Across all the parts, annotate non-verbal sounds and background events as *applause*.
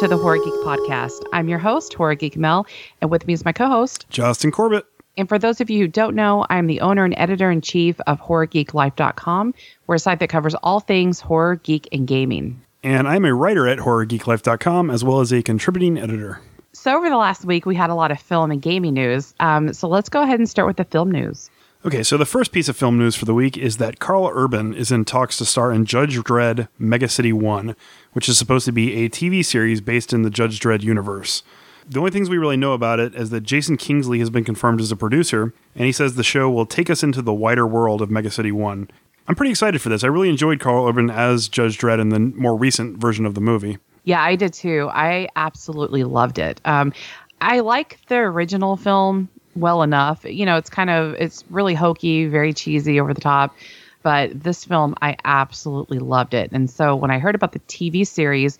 to the Horror Geek Podcast. I'm your host, Horror Geek Mel, and with me is my co host, Justin Corbett. And for those of you who don't know, I'm the owner and editor in chief of HorrorGeekLife.com. We're a site that covers all things horror, geek, and gaming. And I'm a writer at HorrorGeekLife.com as well as a contributing editor. So, over the last week, we had a lot of film and gaming news. Um, so, let's go ahead and start with the film news. Okay, so the first piece of film news for the week is that Karl Urban is in talks to star in Judge Dredd Mega City 1, which is supposed to be a TV series based in the Judge Dredd universe. The only things we really know about it is that Jason Kingsley has been confirmed as a producer, and he says the show will take us into the wider world of Mega City 1. I'm pretty excited for this. I really enjoyed Karl Urban as Judge Dredd in the more recent version of the movie. Yeah, I did too. I absolutely loved it. Um, I like the original film well enough. You know, it's kind of it's really hokey, very cheesy, over the top. But this film, I absolutely loved it. And so when I heard about the TV series,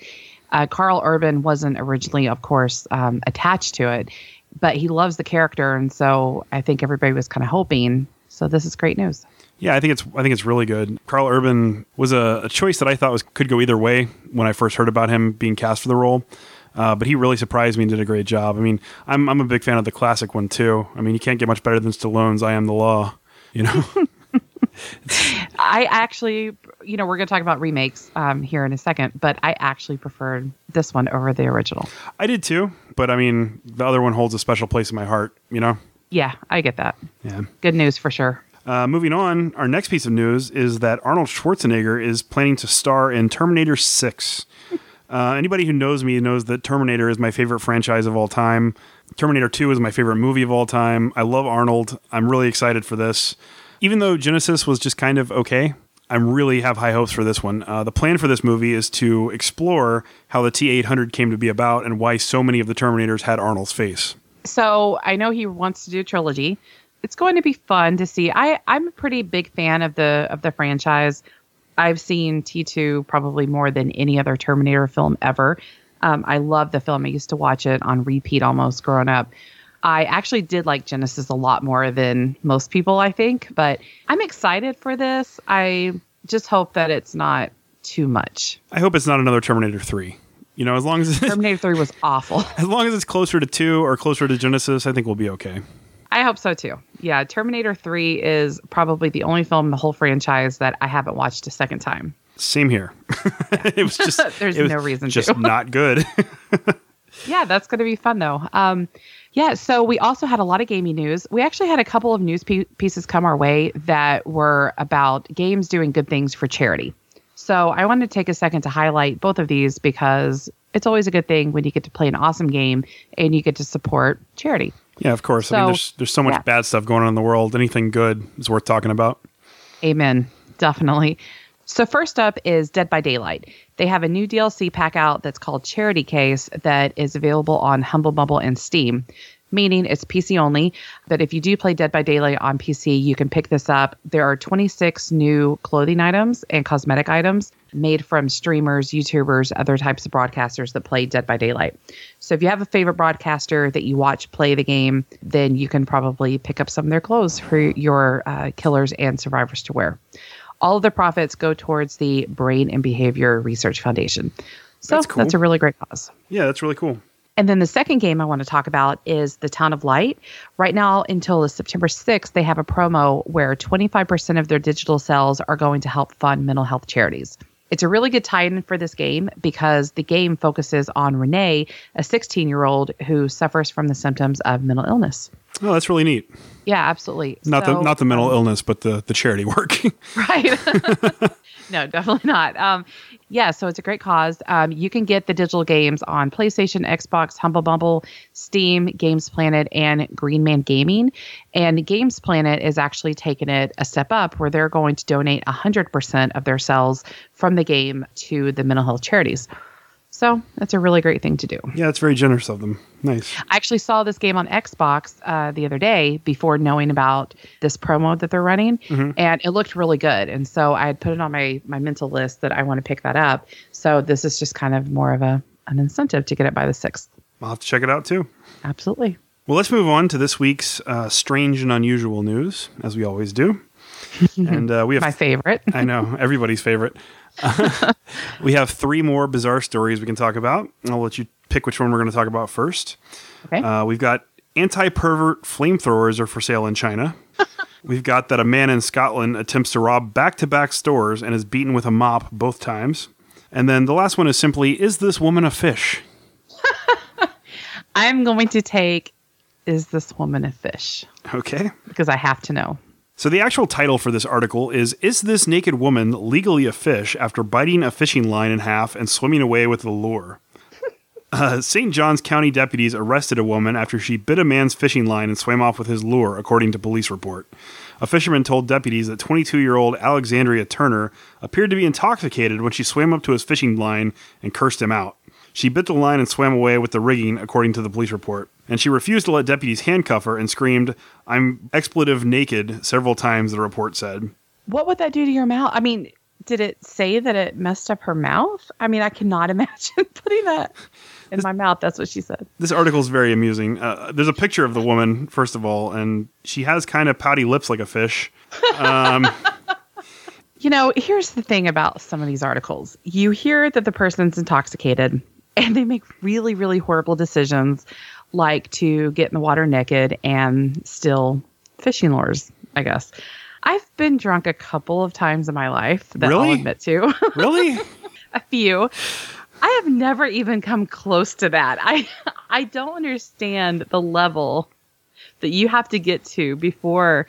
uh, Karl Urban wasn't originally, of course, um, attached to it, but he loves the character, and so I think everybody was kind of hoping. So this is great news. Yeah, I think it's I think it's really good. Karl Urban was a, a choice that I thought was could go either way when I first heard about him being cast for the role. Uh, but he really surprised me and did a great job. I mean, I'm I'm a big fan of the classic one too. I mean, you can't get much better than Stallone's "I Am the Law." You know. *laughs* I actually, you know, we're going to talk about remakes um, here in a second, but I actually preferred this one over the original. I did too, but I mean, the other one holds a special place in my heart. You know. Yeah, I get that. Yeah. Good news for sure. Uh, moving on, our next piece of news is that Arnold Schwarzenegger is planning to star in Terminator 6. *laughs* Uh, anybody who knows me knows that Terminator is my favorite franchise of all time. Terminator 2 is my favorite movie of all time. I love Arnold. I'm really excited for this. Even though Genisys was just kind of okay, I really have high hopes for this one. Uh, the plan for this movie is to explore how the T 800 came to be about and why so many of the Terminators had Arnold's face. So I know he wants to do a trilogy. It's going to be fun to see. I, I'm a pretty big fan of the of the franchise. I've seen T2 probably more than any other Terminator film ever. Um, I love the film. I used to watch it on repeat almost growing up. I actually did like Genisys a lot more than most people, I think, but I'm excited for this. I just hope that it's not too much. I hope it's not another Terminator 3. You know, as long as Terminator 3 was *laughs* awful. As long as it's closer to 2 or closer to Genisys, I think we'll be okay. I hope so too. Yeah, Terminator 3 is probably the only film in the whole franchise that I haven't watched a second time. Same here. *laughs* it was just *laughs* there's was no reason just to. not good. yeah, that's going to be fun though. Um, yeah, so we also had a lot of gaming news. We actually had a couple of news pe- pieces come our way that were about games doing good things for charity. So I wanted to take a second to highlight both of these because it's always a good thing when you get to play an awesome game and you get to support charity. yeah, of course. I mean, So, there's there's so much yeah. bad stuff going on in the world. Anything good is worth talking about. Amen. Definitely. So first up is Dead by Daylight. They have a new DLC pack out that's called Charity Case that is available on Humble Bundle and Steam. Meaning it's PC only, but if you do play Dead by Daylight on PC, you can pick this up. There are 26 new clothing items and cosmetic items made from streamers, YouTubers, other types of broadcasters that play Dead by Daylight. So if you have a favorite broadcaster that you watch play the game, then you can probably pick up some of their clothes for your uh, killers and survivors to wear. All of the profits go towards the Brain and Behavior Research Foundation. So That's that's, a really great cause. Yeah, that's really cool. And then the second game I want to talk about is The Town of Light. Right now, until September 6th, they have a promo where 25% of their digital sales are going to help fund mental health charities. It's a really good tie in for this game because the game focuses on Renee, a 16 year old who suffers from the symptoms of mental illness. Oh, that's really neat. Yeah, absolutely. Not So, the not the mental um, illness, but the the charity work. *laughs* right *laughs* *laughs* no definitely not. Um yeah so it's a great cause. Um you can get the digital games on playstation xbox humble bundle steam games planet and green man gaming. And games planet is actually taking it a step up where they're going to donate 100% of their sales from the game to the mental health charities so that's a really great thing to do yeah, it's very generous of them. Nice. I actually saw this game on Xbox uh, the other day before knowing about this promo that they're running, and it looked really good. And so I had put it on my my mental list that I want to pick that up. So this is just kind of more of a an incentive to get it by the sixth. I'll have to check it out too. Absolutely. Well, let's move on to this week's uh, strange and unusual news, as we always do. And uh, we have *laughs* My favorite. I know everybody's favorite. *laughs* we have three more bizarre stories we can talk about. I'll let you pick which one we're going to talk about first. Okay. Uh, we've got anti-pervert flamethrowers are for sale in China. *laughs* we've got that a man in Scotland attempts to rob back-to-back stores and is beaten with a mop both times. And then the last one is simply, is this woman a fish? I'm going to take Is This Woman a Fish? Okay. Because I have to know. So the actual title for this article is Is this naked woman legally a fish after biting a fishing line in half and swimming away with the lure? *laughs* Uh, St. John's County deputies arrested a woman after she bit a man's fishing line and swam off with his lure, according to police report. A fisherman told deputies that 22 year old Alexandria Turner appeared to be intoxicated when she swam up to his fishing line and cursed him out. She bit the line and swam away with the rigging, according to the police report. And she refused to let deputies handcuff her and screamed, I'm expletive naked, several times, the report said. What would that do to your mouth? I mean, did it say that it messed up her mouth? I mean, I cannot *laughs* imagine putting that in my mouth. That's what she said. This article is very amusing. Uh, there's a picture of the woman, first of all, and she has kind of pouty lips like a fish. Um, *laughs* You know, here's the thing about some of these articles. You hear that the person's intoxicated and they make really, really horrible decisions like to get in the water naked and steal fishing lures, I guess. I've been drunk a couple of times in my life that Really? I'll admit to. *laughs* really? a few. I have never even come close to that. I I don't understand the level that you have to get to before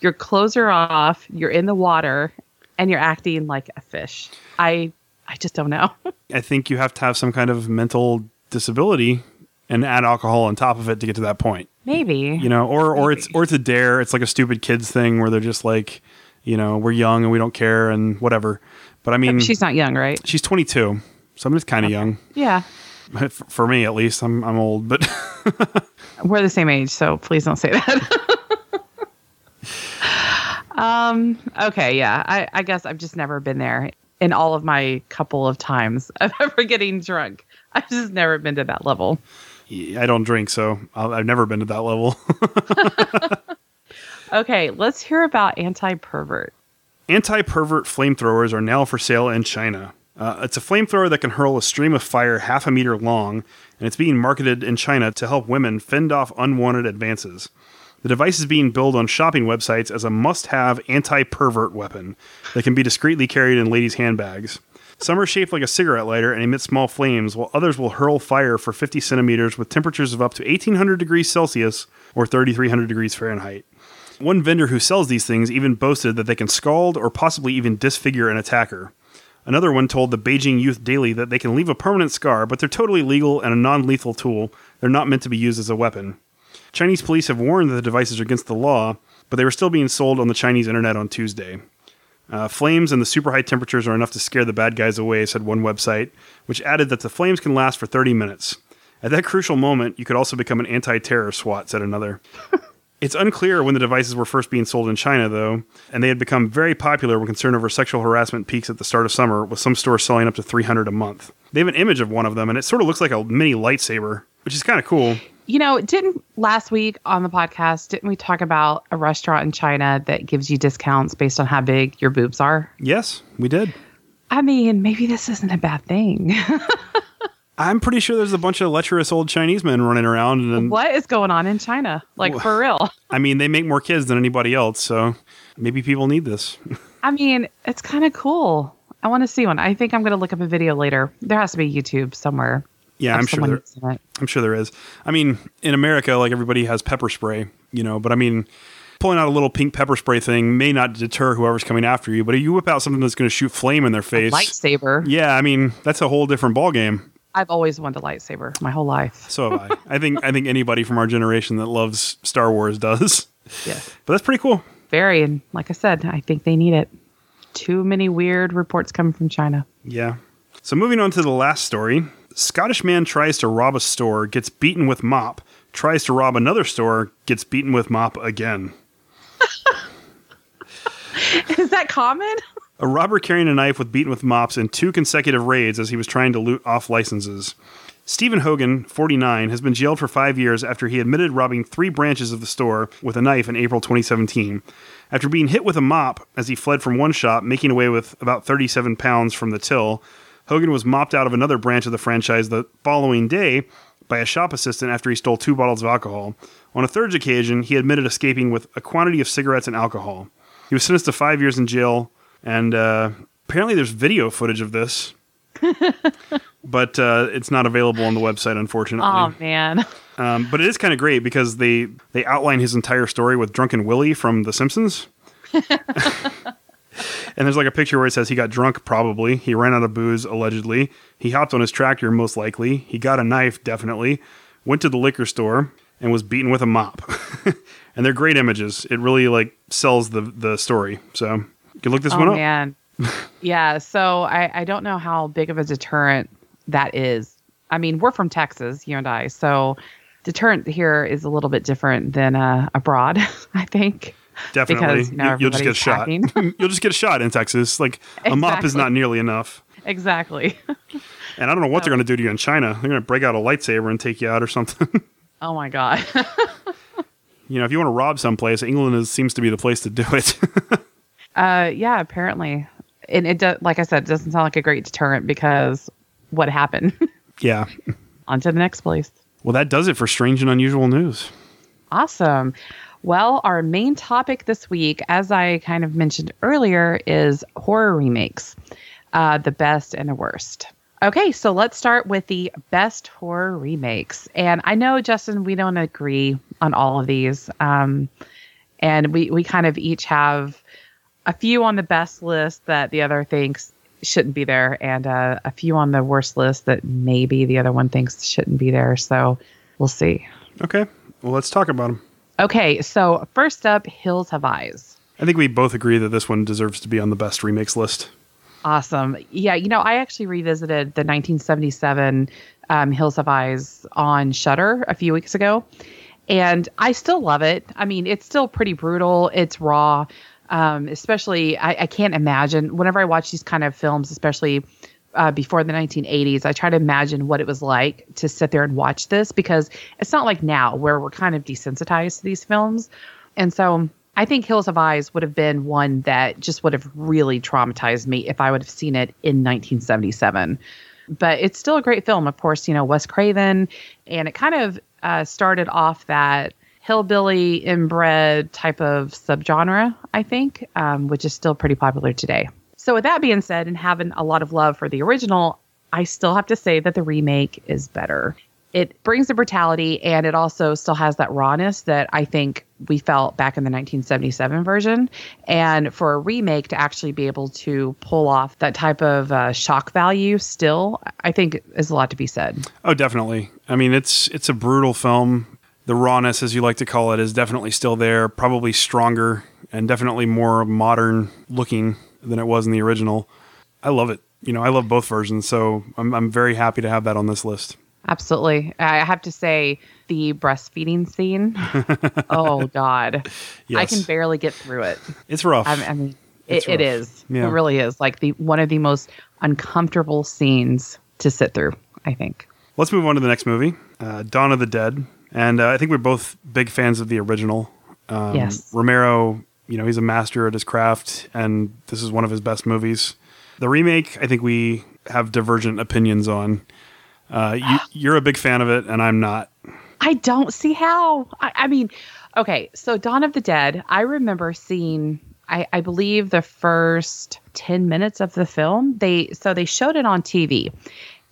your clothes are off, you're in the water, and you're acting like a fish. I I just don't know. *laughs* I think you have to have some kind of mental disability and add alcohol on top of it to get to that point. Maybe. You know, or or it's or it's a dare. It's like a stupid kids thing where they're just like, you know, we're young and we don't care and whatever. But I mean, she's, She's not young, right? She's 22, so I'm just kind of young Yeah. *laughs* F- for me at least. I'm I'm old, but *laughs* We're the same age, so please don't say that. um, okay, yeah. I, I guess I've just never been there in all of my couple of times *laughs* of ever getting drunk. I've just never been to that level. I don't drink, so I'll, I've never been to that level. *laughs* Okay, let's hear about anti pervert. Anti pervert flamethrowers are now for sale in China. Uh, it's a flamethrower that can hurl a stream of fire half a meter long, and it's being marketed in China to help women fend off unwanted advances. The device is being billed on shopping websites as a must have anti pervert weapon that can be discreetly carried in ladies' handbags. Some are shaped like a cigarette lighter and emit small flames, while others will hurl fire for 50 centimeters with temperatures of up to 1800 degrees Celsius or 3300 degrees Fahrenheit. One vendor who sells these things even boasted that they can scald or possibly even disfigure an attacker. Another one told the Beijing Youth Daily that they can leave a permanent scar, but they're totally legal and a non lethal tool. They're not meant to be used as a weapon. Chinese police have warned that the devices are against the law, but they were still being sold on the Chinese internet on Tuesday. Uh, flames and the super high temperatures are enough to scare the bad guys away, said one website, which added that the flames can last for 30 minutes. At that crucial moment, you could also become an anti terror SWAT, said another. *laughs* It's unclear when the devices were first being sold in China, though, and they had become very popular when concern over sexual harassment peaks at the start of summer, with some stores selling up to 300 a month. They have an image of one of them, and it sort of looks like a mini lightsaber, which is kind of cool. You know, didn't last week on the podcast, didn't we talk about a restaurant in China that gives you discounts based on how big your boobs are? Yes, we did. I mean, maybe this isn't a bad thing. *laughs* I'm pretty sure there's a bunch of lecherous old Chinese men running around, and what is going on in China? Like, for real. I mean, they make more kids than anybody else, so maybe people need this. *laughs* I mean, it's kind of cool. I want to see one. I think I'm going to look up a video later. There has to be YouTube somewhere. Yeah, I'm sure there. I'm sure there is. I mean, in America, like everybody has pepper spray, you know, but I mean, pulling out a little pink pepper spray thing may not deter whoever's coming after you, but if you whip out something that's going to shoot flame in their face, Lightsaber. yeah, I mean, that's a whole different ballgame. I've always wanted a lightsaber my whole life. So have I. I think I think anybody from our generation that loves Star Wars does. Yes. But that's pretty cool. Very. And like I said, I think they need it. Too many weird reports coming from China. Yeah. So moving on to the last story. Scottish man tries to rob a store, gets beaten with mop, tries to rob another store, gets beaten with mop again. *laughs* Is that common? A robber carrying a knife was beaten with mops in two consecutive raids as he was trying to loot off licenses. Stephen Hogan, 49, has been jailed for five years after he admitted robbing three branches of the store with a knife in April 2017. After being hit with a mop as he fled from one shop, making away with about 37 pounds from the till, Hogan was mopped out of another branch of the franchise the following day by a shop assistant after he stole two bottles of alcohol. On a third occasion, he admitted escaping with a quantity of cigarettes and alcohol. He was sentenced to five years in jail, and uh, apparently there's video footage of this. *laughs* but uh, it's not available on the website, unfortunately. Oh man. Um, but it is kind of great because they they outline his entire story with Drunken Willie from The Simpsons. *laughs* and there's like a picture where it says he got drunk, probably. He ran out of booze, allegedly. He hopped on his tractor, most likely. He got a knife, definitely. Went to the liquor store and was beaten with a mop. *laughs* and they're great images. It really like sells the the story. So you can look this oh one up. man. *laughs* yeah. So I I don't know how big of a deterrent that is. I mean, we're from Texas, you and I, so deterrent here is a little bit different than uh, abroad. *laughs* I think. Definitely, you you'll just get shot. *laughs* you'll just get shot in Texas. Like a mop is not nearly enough. Exactly. *laughs* And I don't know what they're going to do to you in China. They're going to break out a lightsaber and take you out or something. *laughs* oh my god. you know, if you want to rob someplace, England is, seems to be the place to do it. Uh, yeah, apparently, and it does. Like I said, it doesn't sound like a great deterrent because what happened. yeah. On to the next place. Well, that does it for strange and unusual news. Awesome. Well, our main topic this week, as I kind of mentioned earlier, is horror remakes, uh, the best and the worst. Okay, so let's start with the best horror remakes. And I know, Justin, we don't agree on all of these. Um, and we, we kind of each have a few on the best list that the other thinks shouldn't be there, and uh, a few on the worst list that maybe the other one thinks shouldn't be there. So we'll see. Okay. Well, let's talk about them. Okay, so first up, Hills Have Eyes. I think we both agree that this one deserves to be on the best remakes list. Awesome. Yeah, you know, I actually revisited the 1977 um, Hills Have Eyes on Shudder a few weeks ago, and I still love it. I mean, it's still pretty brutal. It's raw, um, especially. I, I can't imagine whenever I watch these kind of films, especially uh, before the 1980s. I try to imagine what it was like to sit there and watch this because it's not like now where we're kind of desensitized to these films, and so. I think Hills of Eyes would have been one that just would have really traumatized me if I would have seen it in 1977. But it's still a great film, of course. You know Wes Craven, and it kind of uh, started off that hillbilly inbred type of subgenre, I think, um, which is still pretty popular today. So, with that being said, and having a lot of love for the original, I still have to say that the remake is better. It brings the brutality and it also still has that rawness that I think we felt back in the 1977 version. And for a remake to actually be able to pull off that type of uh, shock value still, I think is a lot to be said. Oh, definitely. I mean, it's it's a brutal film. The rawness, as you like to call it, is definitely still there. Probably stronger and definitely more modern looking than it was in the original. I love it. You know, I love both versions, so I'm I'm very happy to have that on this list. Absolutely. I have to say, the breastfeeding scene, *laughs* oh, God. I can barely get through it. It's rough. I, I mean, it, it is. Yeah. It really is. Like the one of the most uncomfortable scenes to sit through, I think. Let's move on to the next movie, uh, Dawn of the Dead. And uh, I think we're both big fans of the original. Um, Yes. Romero, you know, he's a master at his craft, and this is one of his best movies. The remake, I think we have divergent opinions on. Uh, you, *sighs* you're a big fan of it, and I'm not. I don't see how. I, I mean, okay, so Dawn of the Dead, I remember seeing I, I believe the first 10 minutes of the film. They so they showed it on TV.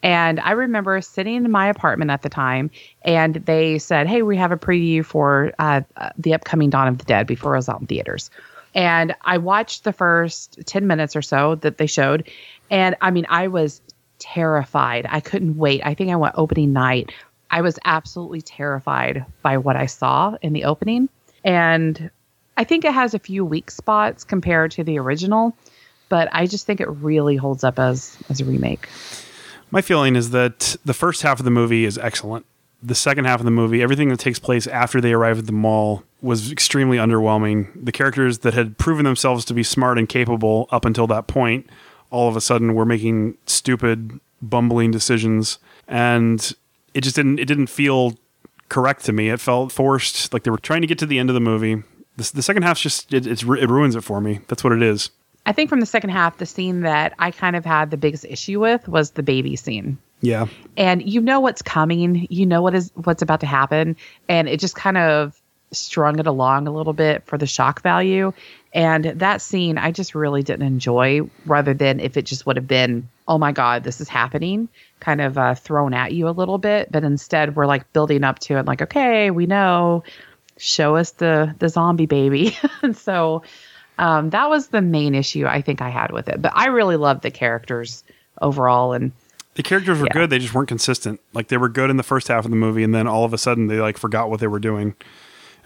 And I remember sitting in my apartment at the time, and they said, "Hey, we have a preview for uh, uh, the upcoming Dawn of the Dead before it was out in theaters." And I watched the first ten minutes or so that they showed, and I mean, I was terrified. I couldn't wait. I think I went opening night. I was absolutely terrified by what I saw in the opening, and I think it has a few weak spots compared to the original, but I just think it really holds up as as a remake. My feeling is that the first half of the movie is excellent. The second half of the movie, everything that takes place after they arrive at the mall, was extremely underwhelming. The characters that had proven themselves to be smart and capable up until that point, all of a sudden were making stupid, bumbling decisions. And it just didn't it didn't feel correct to me. It felt forced, like they were trying to get to the end of the movie. The, the second half's just it, it ruins it for me. That's what it is. I think from the second half, the scene that I kind of had the biggest issue with was the baby scene. Yeah. And you know what's coming, you know what is what's about to happen, and it just kind of strung it along a little bit for the shock value. And that scene I just really didn't enjoy rather than if it just would have been, oh my God, this is happening, kind of uh, thrown at you a little bit. But instead, we're like building up to it, like, okay, we know, show us the the zombie baby. *laughs* and so um, that was the main issue I think I had with it. But I really loved the characters overall. And the characters were Yeah. good. They just weren't consistent. Like they were good in the first half of the movie, and then all of a sudden they like forgot what they were doing.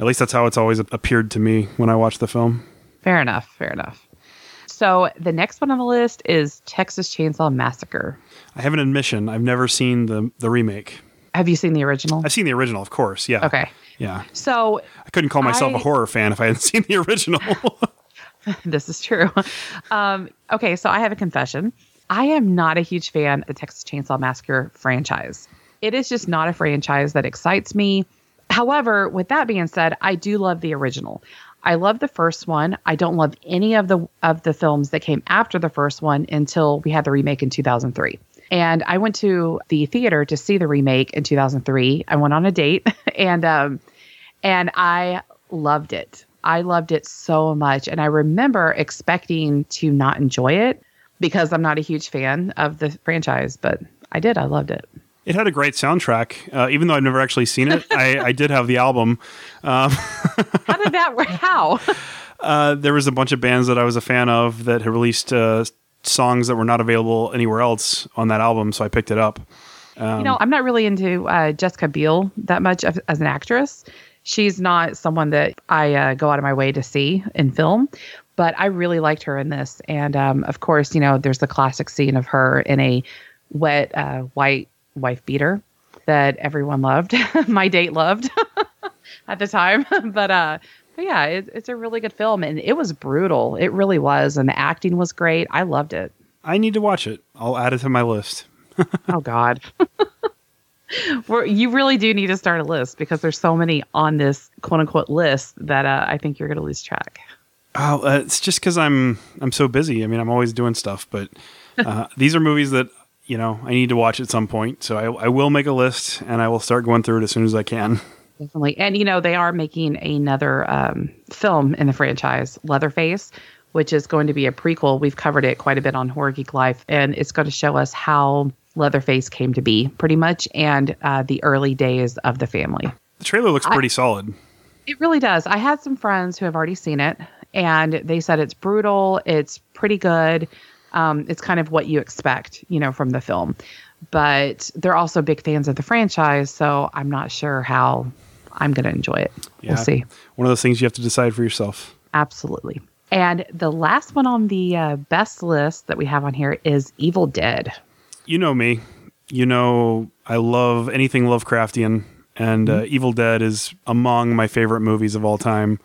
At least that's how it's always appeared to me when I watched the film. fair enough, fair enough. So the next one on the list is Texas Chainsaw Massacre. I have an admission. I've never seen the the remake. Have you seen the original? I've seen the original, of course. Yeah. Okay. Yeah. So I couldn't call myself a I- horror fan if I hadn't *laughs* seen the original. *laughs* *laughs* this is true. Um, okay, so I have a confession. I am not a huge fan of the Texas Chainsaw Massacre franchise. It is just not a franchise that excites me. However, with that being said, I do love the original. I love the first one. I don't love any of the of the films that came after the first one until we had the remake in 2003. And I went to the theater to see the remake in 2003. I went on a date *laughs* and um and I loved it. I loved it so much. And I remember expecting to not enjoy it because I'm not a huge fan of the franchise, but I did. I loved it. it had a great soundtrack. Uh, even though I've never actually seen it, I, I did have the album. *laughs* How did that work? How? Uh, there was a bunch of bands that I was a fan of that had released uh, songs that were not available anywhere else on that album, so I picked it up. you know, I'm not really into uh, Jessica Biel that much as an actress. She's not someone that I uh, go out of my way to see in film, but I really liked her in this. And um, of course, you know, there's the classic scene of her in a wet uh, white wife beater that everyone loved. *laughs* my date loved *laughs* at the time, *laughs* but uh, but yeah, it, it's a really good film, and it was brutal. It really was, and the acting was great. I loved it. I need to watch it. I'll add it to my list. Oh God. *laughs* We're, you really do need to start a list because there's so many on this quote unquote list that uh, I think you're going to lose track. Oh, uh, it's just because I'm I'm so busy. I mean, I'm always doing stuff, but uh, *laughs* these are movies that you know I need to watch at some point. So I, I will make a list and I will start going through it as soon as I can. Definitely. And, you know, they are making another um, film in the franchise, Leatherface, which is going to be a prequel. We've covered it quite a bit on Horror Geek Life, and it's going to show us how Leatherface came to be, pretty much, and uh, the early days of the family. The trailer looks I- pretty solid. It really does. I had some friends who have already seen it, and they said it's brutal. It's pretty good. Um, it's kind of what you expect, you know, from the film. But they're also big fans of the franchise, so I'm not sure how I'm going to enjoy it. Yeah. We'll see. One of those things you have to decide for yourself. Absolutely. And the last one on the uh, best list that we have on here is Evil Dead. You know me. You know I love anything Lovecraftian, and uh, Evil Dead is among my favorite movies of all time.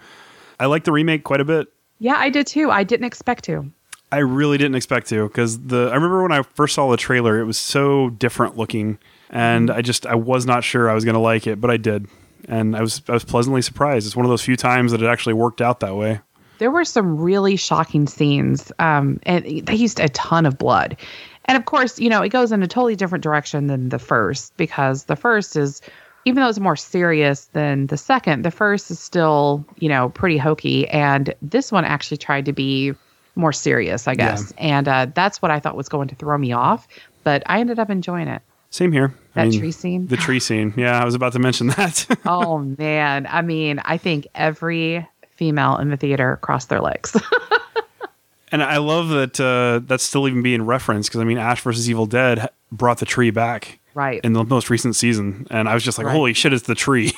I like the remake quite a bit. Yeah, I did too. I didn't expect to. I really didn't expect to because the I remember when I first saw the trailer, it was so different looking, and I just I was not sure I was going to like it, but I did, and I was I was pleasantly surprised. It's one of those few times that it actually worked out that way. there were some really shocking scenes um, and they used a ton of blood and of course you know it goes in a totally different direction than the first because the first is even though it's more serious than the second the first is still you know pretty hokey and this one actually tried to be more serious i guess and uh, that's what i thought was going to throw me off but i ended up enjoying it Same here. That tree scene? The tree scene. Yeah, I was about to mention that. *laughs* oh man i mean i think every female in the theater crossed their legs *laughs* and I love that uh, that's still even being referenced because I mean, Ash versus Evil Dead brought the tree back right in the most recent season, and I was just like, Right. holy shit, it's the tree.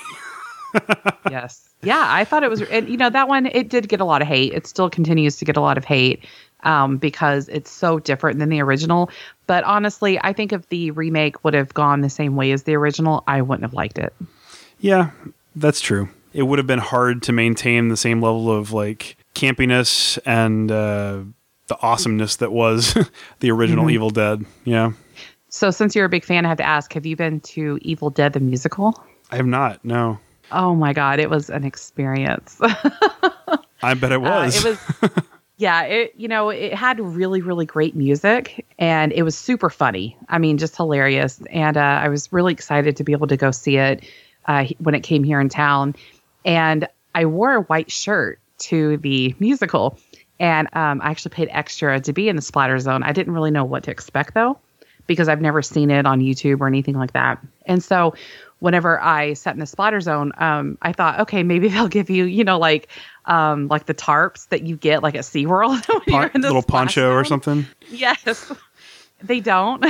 *laughs* yes. Yeah, I thought it was, and you know, that one it did get a lot of hate. It still continues to get a lot of hate um, because it's so different than the original. But honestly, I think if the remake would have gone the same way as the original, I wouldn't have liked it. Yeah, that's true. It would have been hard to maintain the same level of like campiness and uh, the awesomeness that was *laughs* the original Evil Dead. Yeah. So, since you're a big fan, I have to ask have you been to Evil Dead the musical? I have not. No. Oh my God, it was an experience. *laughs* I bet it was. Uh, it was, *laughs* yeah, it, you know, it had really, really great music and it was super funny. I mean, just hilarious. And uh, I was really excited to be able to go see it uh, when it came here in town. And I wore a white shirt to the musical. And um, I actually paid extra to be in the splatter zone. I didn't really know what to expect though, because I've never seen it on YouTube or anything like that. And so whenever I sat in the splatter zone, um, I thought, okay, maybe *laughs* they'll give you, you know, like um, like the tarps that you get like at SeaWorld *laughs* Pon- you're in the little poncho or something. Yes, *laughs* they don't.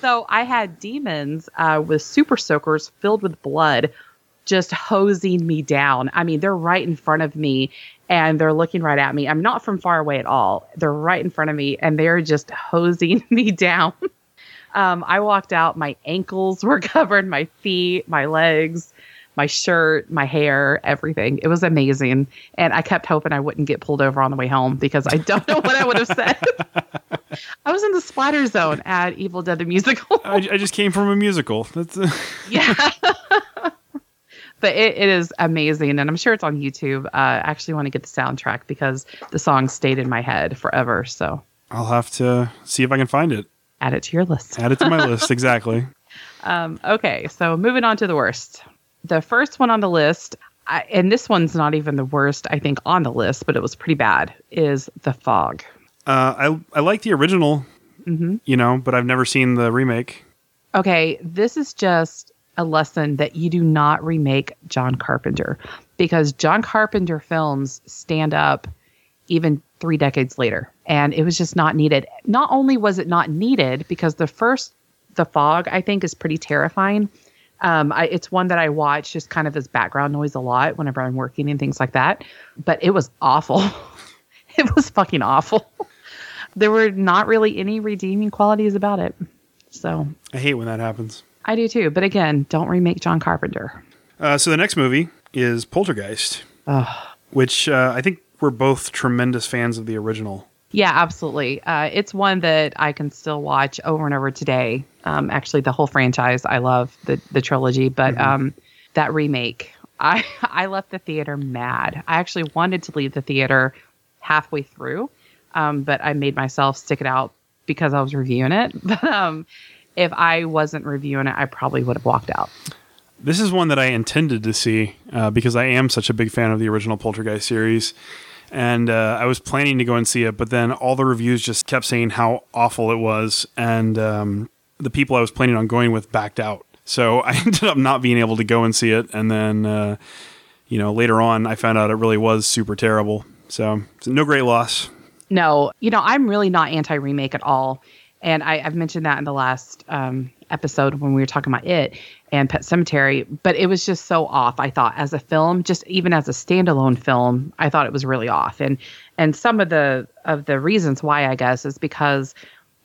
so I had demons uh, with super soakers filled with blood just hosing me down. I mean, they're right in front of me and they're looking right at me. I'm not from far away at all. They're right in front of me and they're just hosing *laughs* me down. Um, I walked out, my ankles *laughs* were covered, my feet, my legs, my shirt, my hair, everything. It was amazing. And I kept hoping I wouldn't get pulled over on the way home because I don't know what I would have said. *laughs* I was in the splatter zone at Evil Dead the Musical. I, I just came from a musical. That's uh, yeah. But it, it is amazing. And I'm sure it's on YouTube. Uh, I actually want to get the soundtrack because the song stayed in my head forever. So I'll have to see if I can find it. add it to your list. Add it to my list. *laughs* Exactly. Um, okay, so moving on to the worst. The first one on the list, I, and this one's not even the worst, I think, on the list, but it was pretty bad, is The Fog. Uh, I I like the original, Mm-hmm. you know, but I've never seen the remake. Okay, this is just a lesson that you do not remake John Carpenter because John Carpenter films stand up even three decades later. And it was just not needed. Not only was it not needed because the first, The Fog, I think, is pretty terrifying. Um, I, it's one that I watch just kind of as background noise a lot whenever I'm working and things like that. But it was awful. *laughs* it was fucking awful. *laughs* there were not really any redeeming qualities about it. So I hate when that happens. I do too. But again, don't remake John Carpenter. Uh, so the next movie is Poltergeist, Ugh. which uh, I think we're both tremendous fans of the original. Yeah, absolutely. Uh, it's one that I can still watch over and over today. Um, actually, the whole franchise, I love the the trilogy, but um, that remake, I *laughs* I left the theater mad. I actually wanted to leave the theater halfway through, um, but I made myself stick it out because I was reviewing it. *laughs* But um, if I wasn't reviewing it, I probably would have walked out. This is one that I intended to see uh, because I am such a big fan of the original Poltergeist series. And uh, I was planning to go and see it, but then all the reviews just kept saying how awful it was. And um, the people I was planning on going with backed out. So *laughs* I ended up not being able to go and see it. And then, uh, you know, later on, I found out it really was super terrible. So, so no great loss. No, you know, I'm really not anti remake at all. And I, I've mentioned that in the last um, episode when we were talking about it and Pet Sematary, but it was just so off. I thought as a film, just even as a standalone film, I thought it was really off. And and some of the of the reasons why I guess is because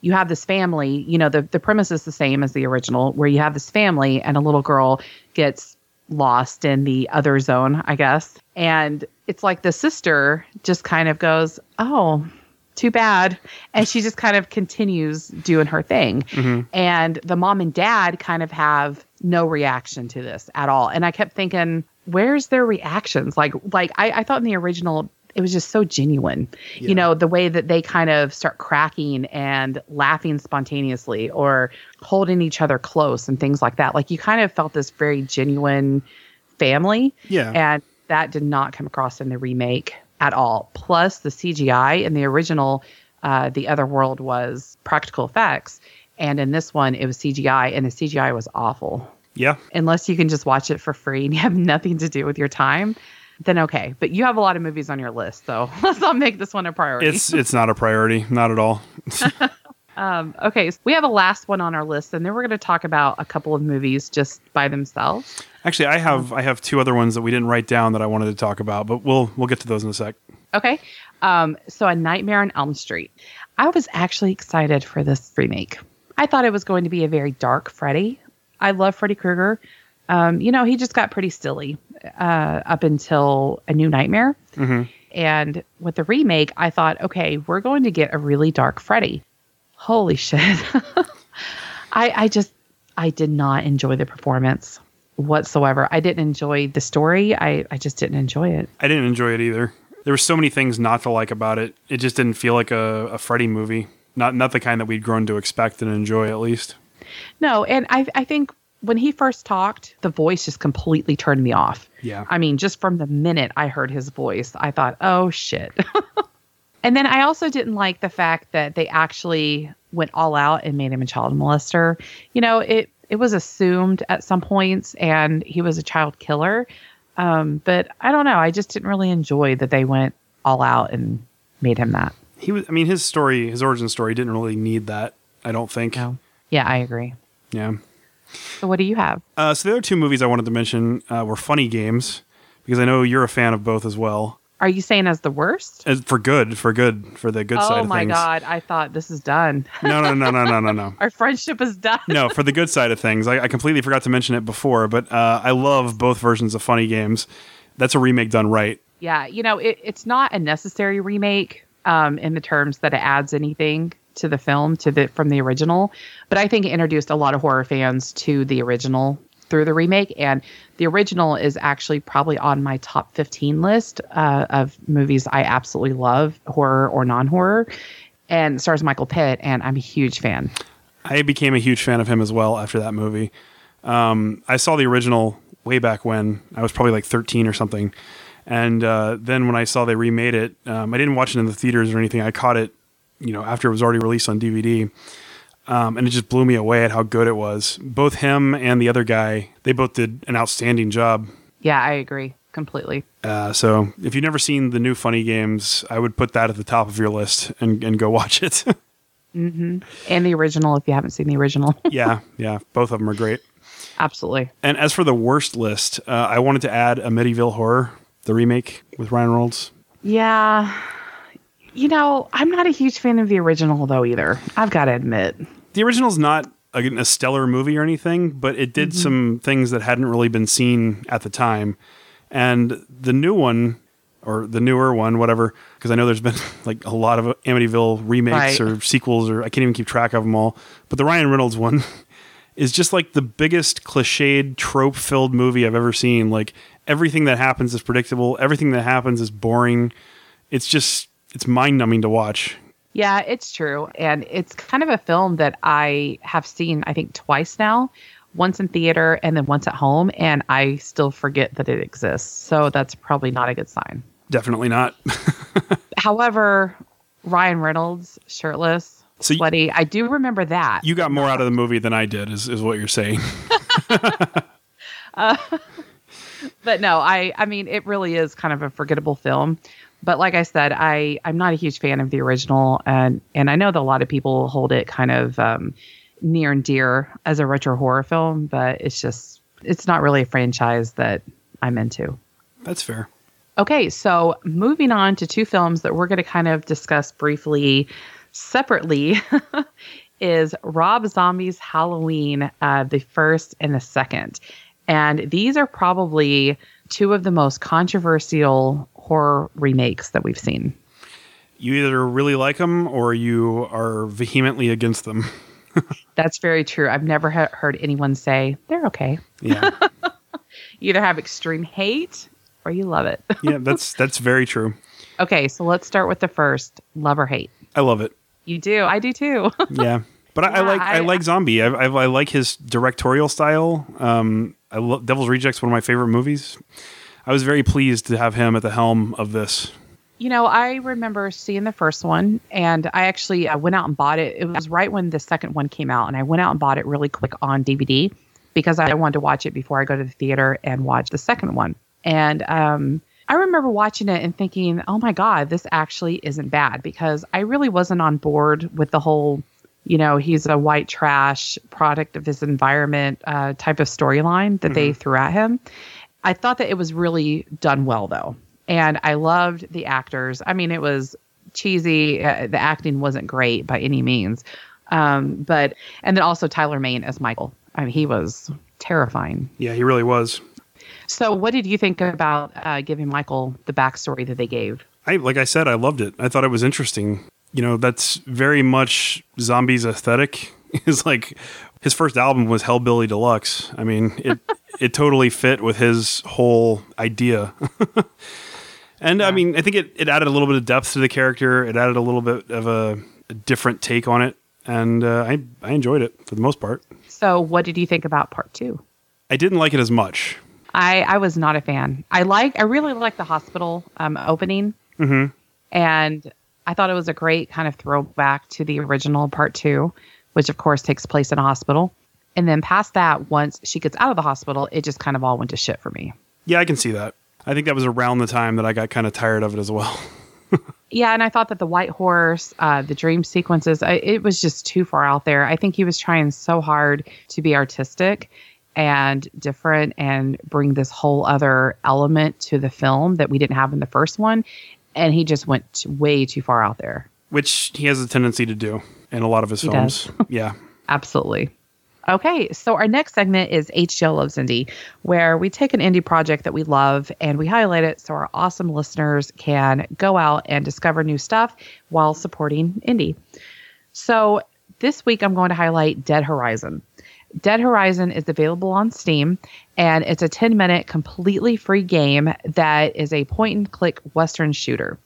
you have this family, you know, the the premise is the same as the original, where you have this family and a little girl gets lost in the other zone, I guess. And it's like the sister just kind of goes, "Oh, too bad," and she just kind of continues doing her thing. Mm-hmm. And the mom and dad kind of have no reaction to this at all. And I kept thinking, "Where's their reactions?" Like, like I, I thought in the original. It was just so genuine, you know, the way that they kind of start cracking and laughing spontaneously or holding each other close and things like that. Like you kind of felt this very genuine family. Yeah. And that did not come across in the remake at all. Plus, the CGI in the original, uh, The Other World was practical effects. And in this one, it was CGI, and the CGI was awful. Yeah. Unless you can just watch it for free and you have nothing to do with your time, then okay. But you have a lot of movies on your list, so *laughs* let's not make this one a priority. It's it's not a priority, not at all. *laughs* Um, okay, so we have a last one on our list, and then we're going to talk about a couple of movies just by themselves. Actually, I have I have two other ones that we didn't write down that I wanted to talk about, but we'll we'll get to those in a sec. Okay. Um, so A Nightmare on Elm Street. I was actually excited for this remake. I thought it was going to be a very dark Freddy. I love Freddy Krueger. Um, you know, he just got pretty silly uh, up until A New Nightmare. And with the remake, I thought, okay, we're going to get a really dark Freddy. Holy shit. *laughs* I, I just I did not enjoy the performance whatsoever. I didn't enjoy the story. I, I just didn't enjoy it. I didn't enjoy it either. There were so many things not to like about it. It just didn't feel like a, a Freddy movie. Not not the kind that we'd grown to expect and enjoy at least. No, and I I think when he first talked, the voice just completely turned me off. Yeah. I mean, just from the minute I heard his voice, I thought, oh shit. *laughs* and then I also didn't like the fact that they actually went all out and made him a child molester. You know, it it was assumed at some points and he was a child killer. Um, but I don't know. I just didn't really enjoy that they went all out and made him that. He was I mean his story, his origin story didn't really need that, I don't think. No. Yeah, I agree. Yeah. So what do you have? Uh, so the other two movies I wanted to mention uh, were funny games because I know you're a fan of both as well. Are you saying as the worst? As for good, for good, for the good side of things. Oh my god, I thought this is done. No, no, no, no, no, no, no. *laughs* Our friendship is done. no, for the good side of things. I, I completely forgot to mention it before, but uh, I love both versions of Funny Games. That's a remake done right. Yeah, you know, it, it's not a necessary remake um, in the terms that it adds anything to the film to the from the original, but I think it introduced a lot of horror fans to the original through the remake, and the original is actually probably on my top 15 list uh, of movies I absolutely love, horror or non-horror, and stars Michael Pitt, and I'm a huge fan. I became a huge fan of him as well after that movie. Um, I saw the original way back when I was probably like 13 or something. And uh, then when I saw they remade it, um, I didn't watch it in the theaters or anything. I caught it, you know, after it was already released on DVD. Um, and it just blew me away at how good it was. Both him and the other guy, they both did an outstanding job. Yeah, I agree completely. Uh, so if you've never seen the new Funny Games, I would put that at the top of your list and, and go *laughs* watch it. And the original, if you haven't seen the original, *laughs* yeah, yeah, both of them are great. absolutely. And as for the worst list, uh, I wanted to add Amityville Horror, the remake with Ryan Reynolds. Yeah. You know, I'm not a huge fan of the original though either. I've got to admit. The original's not a, a stellar movie or anything, but it did mm-hmm. some things that hadn't really been seen at the time. And the new one, or the newer one, whatever, because I know there's been *laughs* like a lot of Amityville remakes Right. or sequels, or I can't even keep track of them all. But the Ryan Reynolds one *laughs* is just like the biggest cliched, trope filled movie I've ever seen. Like everything that happens is predictable, everything that happens is boring. It's just, it's mind numbing to watch. Yeah, it's true. And it's kind of a film that I have seen, I think, twice now once in theater and then once at home. And I still forget that it exists. So that's probably not a good sign. Definitely not. *laughs* However, Ryan Reynolds, shirtless, So sweaty, I do remember that. You got more out of the movie than I did, is, is what you're saying. *laughs* Uh, *laughs* but no, I I mean it really is kind of a forgettable film. But like I said, I I'm not a huge fan of the original, and and I know that a lot of people hold it kind of um, near and dear as a retro horror film, but it's just it's not really a franchise that I'm into. That's fair. Okay, so moving on to two films that we're going to kind of discuss briefly separately *laughs* is Rob Zombie's Halloween, uh, the first and the second. And these are probably two of the most controversial horror remakes that we've seen. You either really like them or you are vehemently against them. *laughs* That's very true. I've never he- heard anyone say they're okay. Yeah, *laughs* You either have extreme hate or you love it. *laughs* yeah, that's that's very true. okay, so let's start with the first love or hate. I love it. You do. I do too. Yeah, but I, I like I, I- like Zombie. I, I, I like his directorial style. Um, I love Devil's Rejects, one of my favorite movies. I was very pleased to have him at the helm of this. You know, I remember seeing the first one, and I actually I went out and bought it. It was right when the second one came out, and I went out and bought it really quick on DVD because I wanted to watch it before I go to the theater and watch the second one. And um, I remember watching it and thinking, "Oh my God, this actually isn't bad," because I really wasn't on board with the whole, you know, he's a white trash product of his environment uh, type of storyline that they threw at him. I thought that it was really done well though. And I loved the actors. I mean, it was cheesy. Uh, the acting wasn't great by any means. Um, but, and then also Tyler Mane as Michael. I mean, he was terrifying. Yeah, he really was. So, what did you think about uh, giving Michael the backstory that they gave? I like I said, I loved it. I thought it was interesting. You know, that's very much Zombie's aesthetic *laughs* is like his first album was Hellbilly Deluxe. I mean, it *laughs* it totally fit with his whole idea. *laughs* and yeah. I mean, I think it, it added a little bit of depth to the character. It added a little bit of a, a different take on it, and uh, I I enjoyed it for the most part. So, what did you think about part two? I didn't like it as much. I I was not a fan. I like I really like the hospital um, opening, mm-hmm. and I thought it was a great kind of throwback to the original part two, which of course takes place in a hospital. And then past that, once she gets out of the hospital, it just kind of all went to shit for me. Yeah, I can see that. I think that was around the time that I got kind of tired of it as well. *laughs* yeah, and I thought that the white horse, uh, the dream sequences, I, it was just too far out there. I think he was trying so hard to be artistic and different and bring this whole other element to the film that we didn't have in the first one. And he just went way too far out there. Which he has a tendency to do in a lot of his he films. *laughs* yeah. *laughs* Absolutely. Okay, so our next segment is HGL Loves Indie, where we take an indie project that we love and we highlight it so our awesome listeners can go out and discover new stuff while supporting indie. So this week I'm going to highlight Dead Horizon. Dead Horizon is available on Steam, and it's a 10 minute completely free game that is a point and click Western shooter.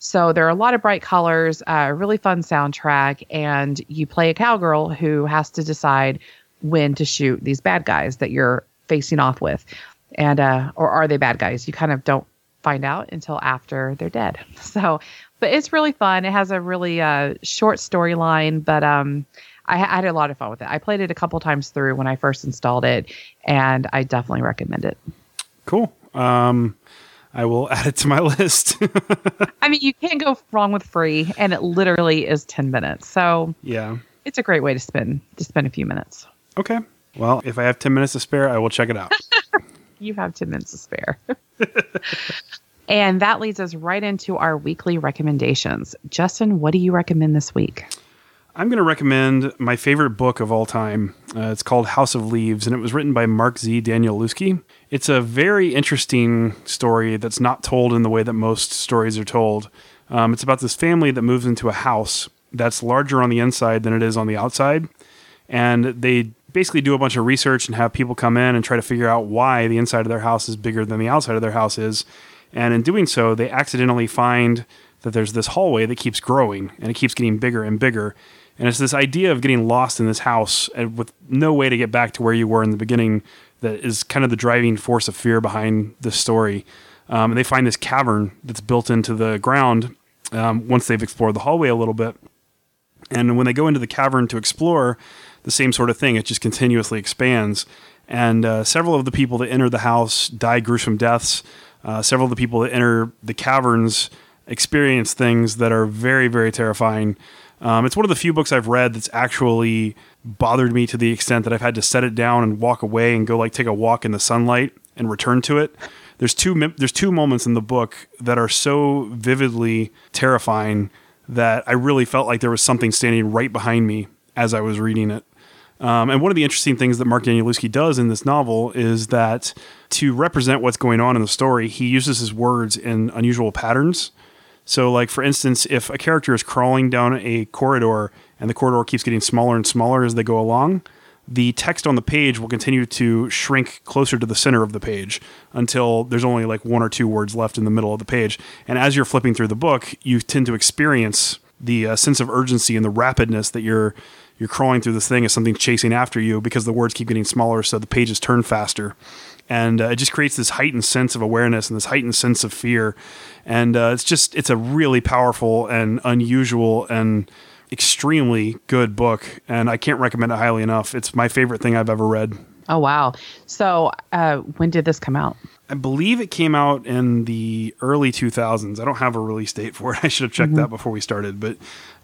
So there are a lot of bright colors, a uh, really fun soundtrack, and you play a cowgirl who has to decide when to shoot these bad guys that you're facing off with. And, uh, or are they bad guys? You kind of don't find out until after they're dead. *laughs* So, but it's really fun. It has a really uh, short storyline, but um, I, I, had a lot of fun with it. I played it a couple times through when I first installed it, and I definitely recommend it. Cool. Um, I will add it to my *laughs* list. I mean, you can't go wrong with free, and it literally is ten minutes. So yeah, it's a great way to spend to spend a few minutes. Okay. Well, if I have ten minutes to spare, I will check it out. *laughs* you have ten minutes to spare. *laughs* and that leads us right into our weekly recommendations. Justin, what do you recommend this week? I'm going to recommend my favorite book of all time. Uh, it's called House of Leaves, and it was written by Mark Z. Danielewski. It's a very interesting story that's not told in the way that most stories are told. Um, it's about this family that moves into a house that's larger on the inside than it is on the outside. And they basically do a bunch of research and have people come in and try to figure out why the inside of their house is bigger than the outside of their house is. And in doing so, they accidentally find that there's this hallway that keeps growing and it keeps getting bigger and bigger. And it's this idea of getting lost in this house with no way to get back to where you were in the beginning that is kind of the driving force of fear behind the story. Um, and they find this cavern that's built into the ground um, once they've explored the hallway a little bit. And when they go into the cavern to explore, the same sort of thing. It just continuously expands. And uh, several of the people that enter the house die gruesome deaths. Uh, several of the people that enter the caverns experience things that are very, very terrifying. Um, it's one of the few books I've read that's actually bothered me to the extent that I've had to set it down and walk away and go like take a walk in the sunlight and return to it. There's two there's two moments in the book that are so vividly terrifying that I really felt like there was something standing right behind me as I was reading it. Um, and one of the interesting things that Mark Danielewski does in this novel is that to represent what's going on in the story, he uses his words in unusual patterns. So, like for instance, if a character is crawling down a corridor and the corridor keeps getting smaller and smaller as they go along, the text on the page will continue to shrink closer to the center of the page until there's only like one or two words left in the middle of the page. And as you're flipping through the book, you tend to experience the uh, sense of urgency and the rapidness that you're you're crawling through this thing as something chasing after you because the words keep getting smaller, so the pages turn faster. And uh, it just creates this heightened sense of awareness and this heightened sense of fear. And uh, it's just, it's a really powerful and unusual and extremely good book. And I can't recommend it highly enough. It's my favorite thing I've ever read. Oh, wow. So uh, when did this come out? I believe it came out in the early 2000s. I don't have a release date for it. *laughs* I should have checked mm-hmm. that before we started. But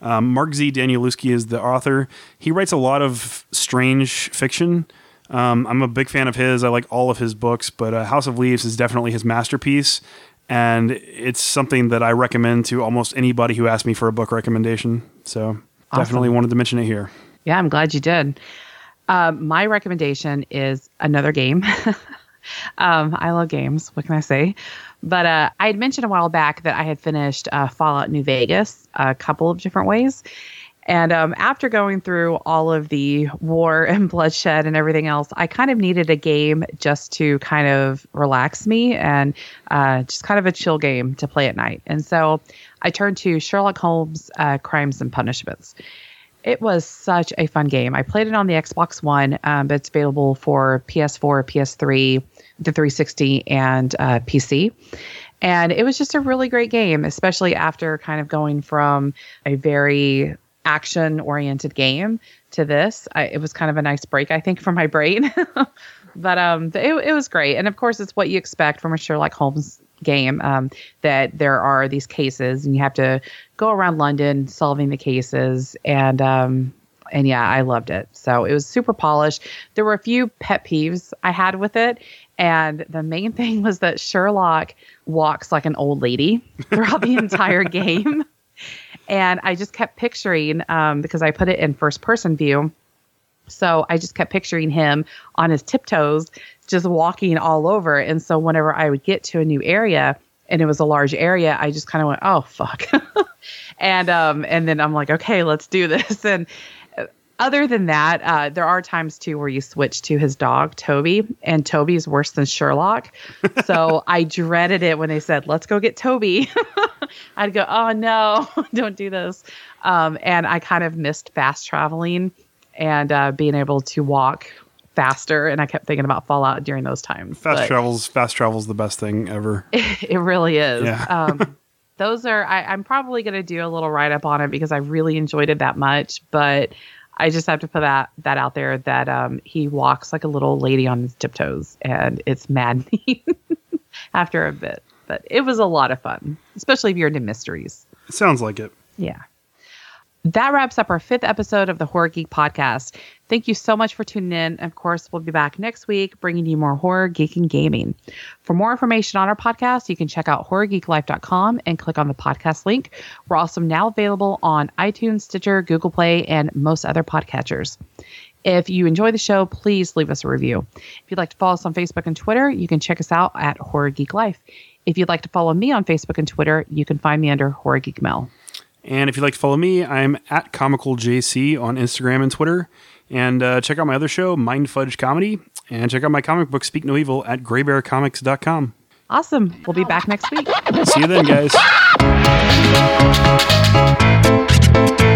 um, Mark Z. Danielewski is the author. He writes a lot of strange fiction. Um, I'm a big fan of his. I like all of his books, but uh, House of Leaves is definitely his masterpiece. And it's something that I recommend to almost anybody who asks me for a book recommendation. So awesome. definitely wanted to mention it here. Yeah, I'm glad you did. Uh, my recommendation is another game. *laughs* um, I love games. What can I say? But uh, I had mentioned a while back that I had finished uh, Fallout New Vegas a couple of different ways. And um, after going through all of the war and bloodshed and everything else, I kind of needed a game just to kind of relax me and uh, just kind of a chill game to play at night. And so I turned to Sherlock Holmes uh, Crimes and Punishments. It was such a fun game. I played it on the Xbox One, um, but it's available for PS4, PS3, the 360, and uh, PC. And it was just a really great game, especially after kind of going from a very action oriented game to this. I, it was kind of a nice break, I think, for my brain. *laughs* but um, it, it was great. And of course, it's what you expect from a Sherlock Holmes game um, that there are these cases and you have to go around London solving the cases. And um, and yeah, I loved it. So it was super polished. There were a few pet peeves I had with it. And the main *laughs* thing was that Sherlock walks like an old lady throughout the entire *laughs* game. And I just kept picturing, um, because I put it in first person view. So I just kept picturing him on his tiptoes, just walking all over. And so whenever I would get to a new area and it was a large area, I just kind of went, oh, fuck. *laughs* and, um, and then I'm like, okay, let's do this. *laughs* And, other than that, uh, there are times too where you switch to his dog, Toby, and Toby's worse than Sherlock. so *laughs* I dreaded it when they said, let's go get Toby. *laughs* I'd go, oh no, *laughs* don't do this. Um, and I kind of missed fast traveling and uh, being able to walk faster. And I kept thinking about Fallout during those times. Fast but travels, fast travel's the best thing ever. It, it really is. Yeah. um, those are, I, I'm probably going to do a little write up on it because I really enjoyed it that much. But I just have to put that that out there that um, he walks like a little lady on his tiptoes, and it's maddening *laughs* after a bit. But it was a lot of fun, especially if you're into mysteries. Sounds like it. Yeah. That wraps up our fifth episode of the Horror Geek Podcast. Thank you so much for tuning in. Of course, we'll be back next week bringing you more horror, geek, and gaming. For more information on our podcast, you can check out horrorgeeklife.com and click on the podcast link. We're also now available on iTunes, Stitcher, Google Play, and most other podcatchers. If you enjoy the show, please leave us a review. If you'd like to follow us on Facebook and Twitter, you can check us out at Horror Geek Life. If you'd like to follow me on Facebook and Twitter, you can find me under Horror Geek Mel. And if you'd like to follow me, I'm at ComicalJC on Instagram and Twitter. And uh, check out my other show, Mind Fudge Comedy. And check out my comic book, Speak No Evil, at graybearcomics.com. Awesome. We'll be back next week. See you then, guys. *laughs*